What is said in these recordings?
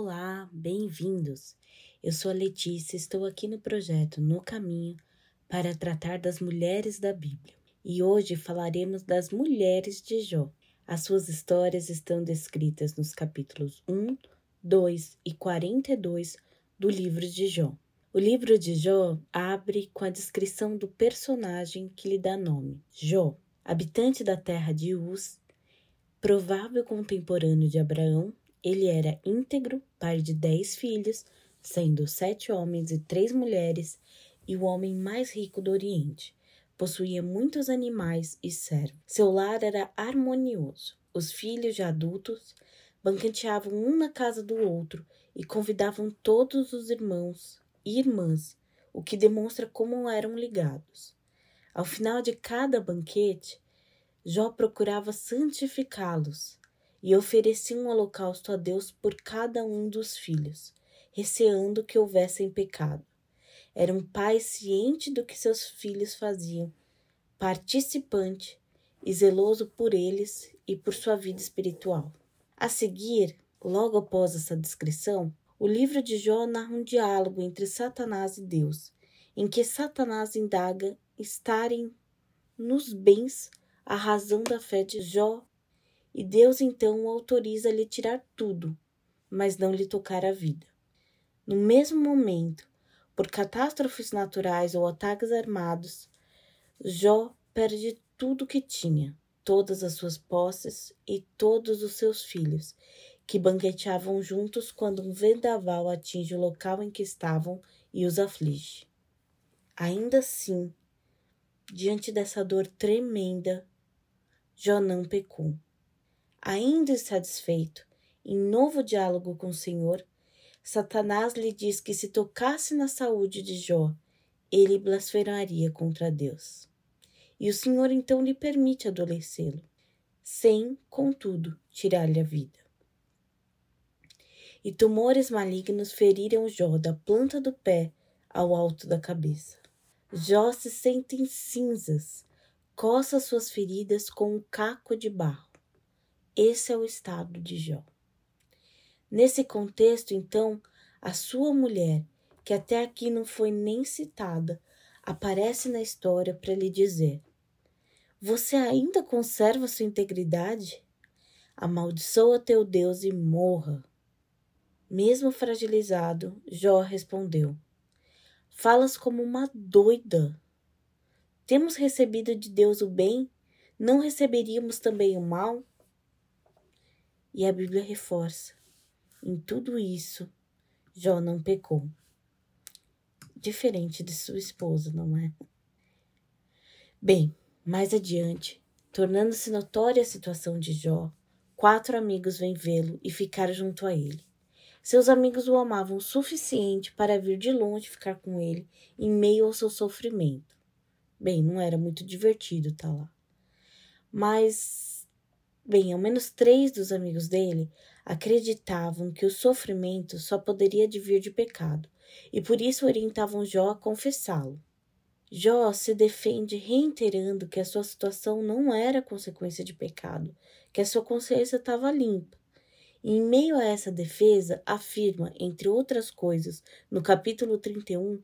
Olá, bem-vindos! Eu sou a Letícia, estou aqui no projeto No Caminho para tratar das mulheres da Bíblia. E hoje falaremos das mulheres de Jó. As suas histórias estão descritas nos capítulos 1, 2 e 42 do livro de Jó. O livro de Jó abre com a descrição do personagem que lhe dá nome, Jó, habitante da terra de Uz, provável contemporâneo de Abraão ele era íntegro, pai de dez filhos, sendo sete homens e três mulheres, e o homem mais rico do Oriente. Possuía muitos animais e servos. Seu lar era harmonioso. Os filhos já adultos banqueteavam um na casa do outro e convidavam todos os irmãos e irmãs, o que demonstra como eram ligados. Ao final de cada banquete, Jó procurava santificá-los e oferecia um holocausto a Deus por cada um dos filhos, receando que houvessem pecado. Era um pai ciente do que seus filhos faziam, participante e zeloso por eles e por sua vida espiritual. A seguir, logo após essa descrição, o livro de Jó narra um diálogo entre Satanás e Deus, em que Satanás indaga estarem nos bens a razão da fé de Jó e Deus então o autoriza a lhe tirar tudo, mas não lhe tocar a vida. No mesmo momento, por catástrofes naturais ou ataques armados, Jó perde tudo que tinha, todas as suas posses e todos os seus filhos, que banqueteavam juntos quando um vendaval atinge o local em que estavam e os aflige. Ainda assim, diante dessa dor tremenda, Jó não pecou. Ainda insatisfeito, em novo diálogo com o Senhor, Satanás lhe diz que se tocasse na saúde de Jó, ele blasfemaria contra Deus. E o Senhor então lhe permite adoecê-lo, sem, contudo, tirar-lhe a vida. E tumores malignos feriram Jó da planta do pé ao alto da cabeça. Jó se sente em cinzas, coça suas feridas com um caco de barro. Esse é o estado de Jó. Nesse contexto, então, a sua mulher, que até aqui não foi nem citada, aparece na história para lhe dizer: Você ainda conserva sua integridade? Amaldiçoa teu Deus e morra. Mesmo fragilizado, Jó respondeu: Falas como uma doida. Temos recebido de Deus o bem, não receberíamos também o mal? E a Bíblia reforça: em tudo isso, Jó não pecou. Diferente de sua esposa, não é? Bem, mais adiante, tornando-se notória a situação de Jó, quatro amigos vêm vê-lo e ficar junto a ele. Seus amigos o amavam o suficiente para vir de longe ficar com ele em meio ao seu sofrimento. Bem, não era muito divertido estar tá lá. Mas Bem, ao menos três dos amigos dele acreditavam que o sofrimento só poderia vir de pecado e por isso orientavam Jó a confessá-lo. Jó se defende reiterando que a sua situação não era consequência de pecado, que a sua consciência estava limpa. Em meio a essa defesa, afirma, entre outras coisas, no capítulo 31,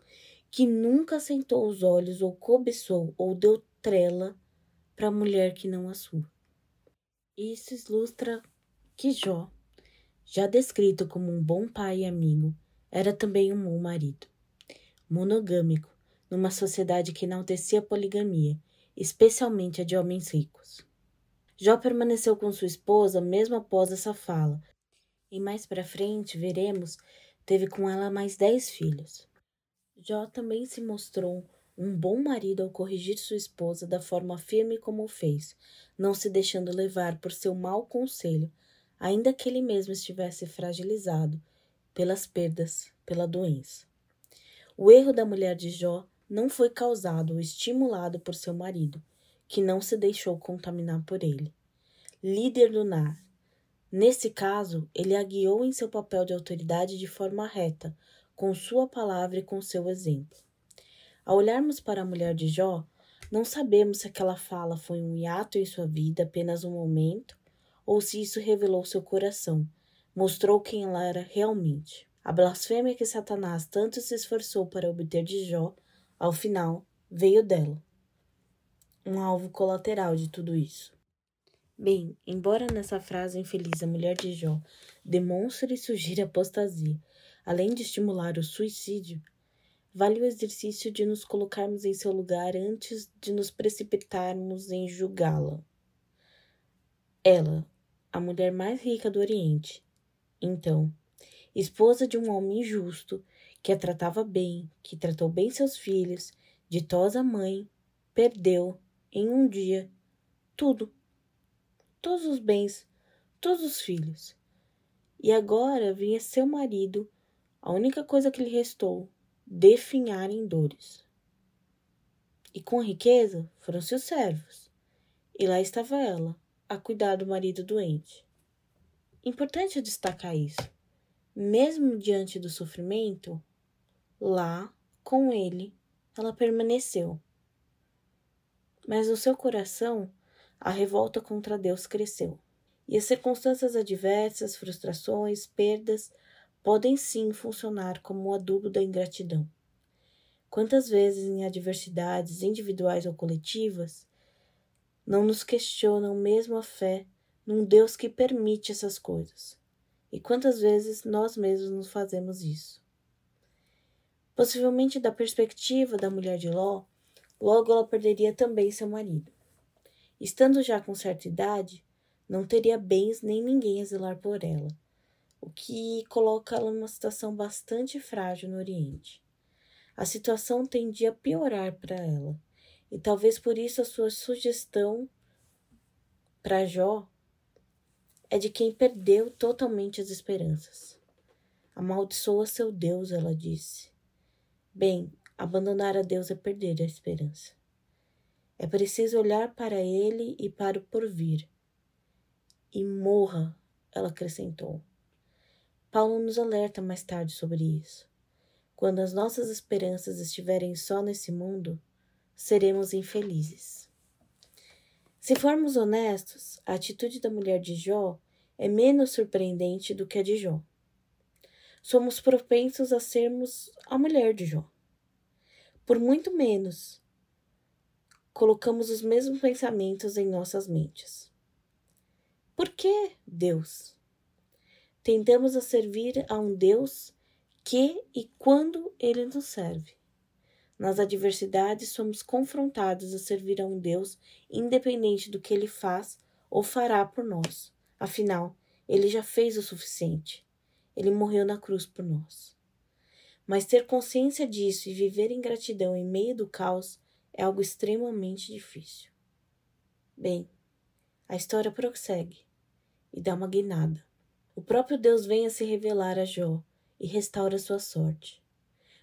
que nunca sentou os olhos ou cobiçou ou deu trela para a mulher que não a sua. Isso ilustra que Jó, já descrito como um bom pai e amigo, era também um bom marido. Monogâmico, numa sociedade que enaltecia a poligamia, especialmente a de homens ricos. Jó permaneceu com sua esposa mesmo após essa fala, e mais para frente veremos teve com ela mais dez filhos. Jó também se mostrou um bom marido ao corrigir sua esposa da forma firme como o fez, não se deixando levar por seu mau conselho, ainda que ele mesmo estivesse fragilizado pelas perdas, pela doença. O erro da mulher de Jó não foi causado ou estimulado por seu marido, que não se deixou contaminar por ele. Líder do nar. Nesse caso, ele a guiou em seu papel de autoridade de forma reta, com sua palavra e com seu exemplo. Ao olharmos para a mulher de Jó, não sabemos se aquela fala foi um hiato em sua vida, apenas um momento, ou se isso revelou seu coração, mostrou quem ela era realmente. A blasfêmia que Satanás tanto se esforçou para obter de Jó, ao final, veio dela. Um alvo colateral de tudo isso. Bem, embora nessa frase infeliz a mulher de Jó demonstre e sugira apostasia, além de estimular o suicídio, vale o exercício de nos colocarmos em seu lugar antes de nos precipitarmos em julgá-la. Ela, a mulher mais rica do Oriente, então, esposa de um homem justo, que a tratava bem, que tratou bem seus filhos, ditosa mãe, perdeu, em um dia, tudo todos os bens, todos os filhos. E agora vinha seu marido, a única coisa que lhe restou, definhar em dores. E com riqueza foram seus servos, e lá estava ela, a cuidar do marido doente. Importante destacar isso. Mesmo diante do sofrimento, lá, com ele, ela permaneceu. Mas no seu coração a revolta contra Deus cresceu. E as circunstâncias adversas, frustrações, perdas podem sim funcionar como o adubo da ingratidão. Quantas vezes em adversidades individuais ou coletivas não nos questionam mesmo a fé num Deus que permite essas coisas? E quantas vezes nós mesmos nos fazemos isso? Possivelmente, da perspectiva da mulher de Ló, logo ela perderia também seu marido. Estando já com certa idade, não teria bens nem ninguém a zelar por ela, o que coloca ela numa situação bastante frágil no Oriente. A situação tendia a piorar para ela, e talvez por isso a sua sugestão para Jó é de quem perdeu totalmente as esperanças. Amaldiçoa seu Deus, ela disse. Bem, abandonar a Deus é perder a esperança. É preciso olhar para ele e para o porvir. E morra, ela acrescentou. Paulo nos alerta mais tarde sobre isso. Quando as nossas esperanças estiverem só nesse mundo, seremos infelizes. Se formos honestos, a atitude da mulher de Jó é menos surpreendente do que a de Jó. Somos propensos a sermos a mulher de Jó. Por muito menos, colocamos os mesmos pensamentos em nossas mentes. Por que Deus? Tentamos a servir a um Deus que e quando ele nos serve. Nas adversidades, somos confrontados a servir a um Deus independente do que ele faz ou fará por nós. Afinal, ele já fez o suficiente. Ele morreu na cruz por nós. Mas ter consciência disso e viver em gratidão em meio do caos é algo extremamente difícil. Bem, a história prossegue e dá uma guinada. O próprio Deus vem a se revelar a Jó e restaura sua sorte.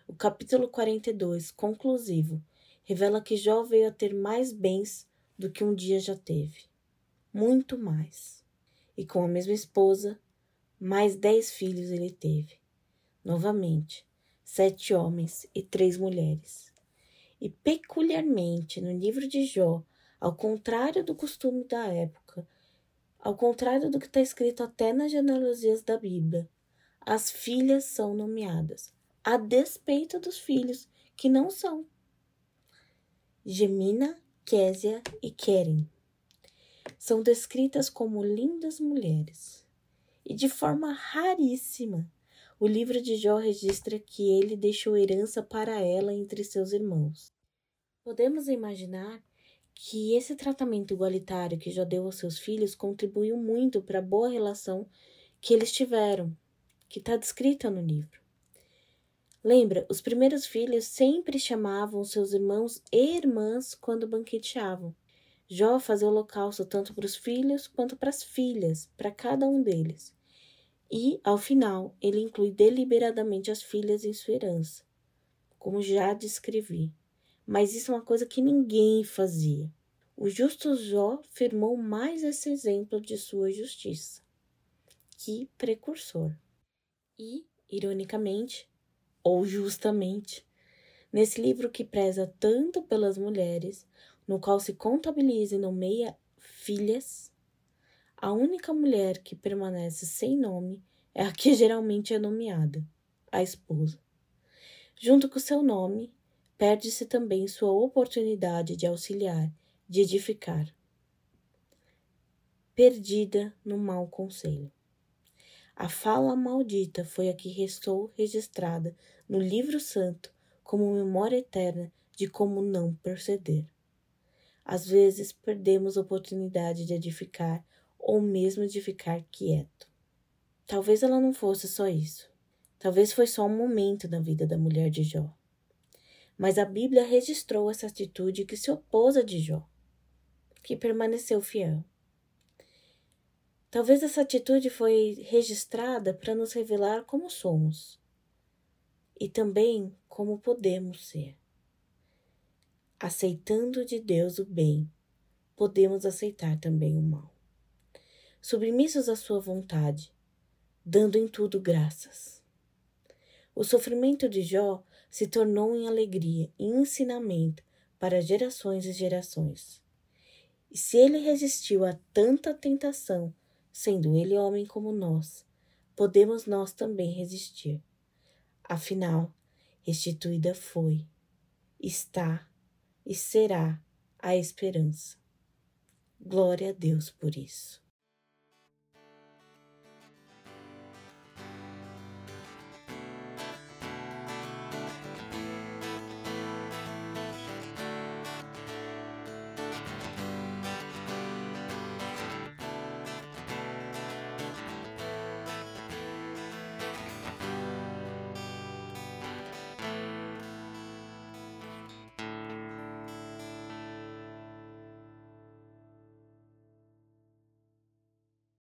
O capítulo 42, conclusivo, revela que Jó veio a ter mais bens do que um dia já teve. Muito mais. E com a mesma esposa, mais dez filhos ele teve. Novamente, sete homens e três mulheres. E peculiarmente no livro de Jó, ao contrário do costume da época, ao contrário do que está escrito até nas genealogias da Bíblia, as filhas são nomeadas, a despeito dos filhos, que não são. Gemina, Késia e Keren são descritas como lindas mulheres. E de forma raríssima, o livro de Jó registra que ele deixou herança para ela entre seus irmãos. Podemos imaginar que esse tratamento igualitário que Jó deu aos seus filhos contribuiu muito para a boa relação que eles tiveram, que está descrita no livro. Lembra, os primeiros filhos sempre chamavam seus irmãos e irmãs quando banqueteavam. Jó fazia holocausto tanto para os filhos quanto para as filhas, para cada um deles. E, ao final, ele inclui deliberadamente as filhas em sua herança, como já descrevi. Mas isso é uma coisa que ninguém fazia. O justo Jó firmou mais esse exemplo de sua justiça. Que precursor. E, ironicamente, ou justamente, nesse livro que preza tanto pelas mulheres, no qual se contabiliza e nomeia filhas, a única mulher que permanece sem nome é a que geralmente é nomeada, a esposa. Junto com seu nome, perde-se também sua oportunidade de auxiliar, de edificar. Perdida no mau conselho. A fala maldita foi a que restou registrada no livro santo como memória eterna de como não proceder. Às vezes perdemos a oportunidade de edificar ou mesmo de ficar quieto. Talvez ela não fosse só isso. Talvez foi só um momento na vida da mulher de Jó. Mas a Bíblia registrou essa atitude que se opôs a de Jó, que permaneceu fiel. Talvez essa atitude foi registrada para nos revelar como somos e também como podemos ser. Aceitando de Deus o bem, podemos aceitar também o mal. Submissos à sua vontade, dando em tudo graças. O sofrimento de Jó se tornou em alegria e ensinamento para gerações e gerações. E se ele resistiu a tanta tentação, sendo ele homem como nós, podemos nós também resistir. Afinal, restituída foi, está e será a esperança. Glória a Deus por isso.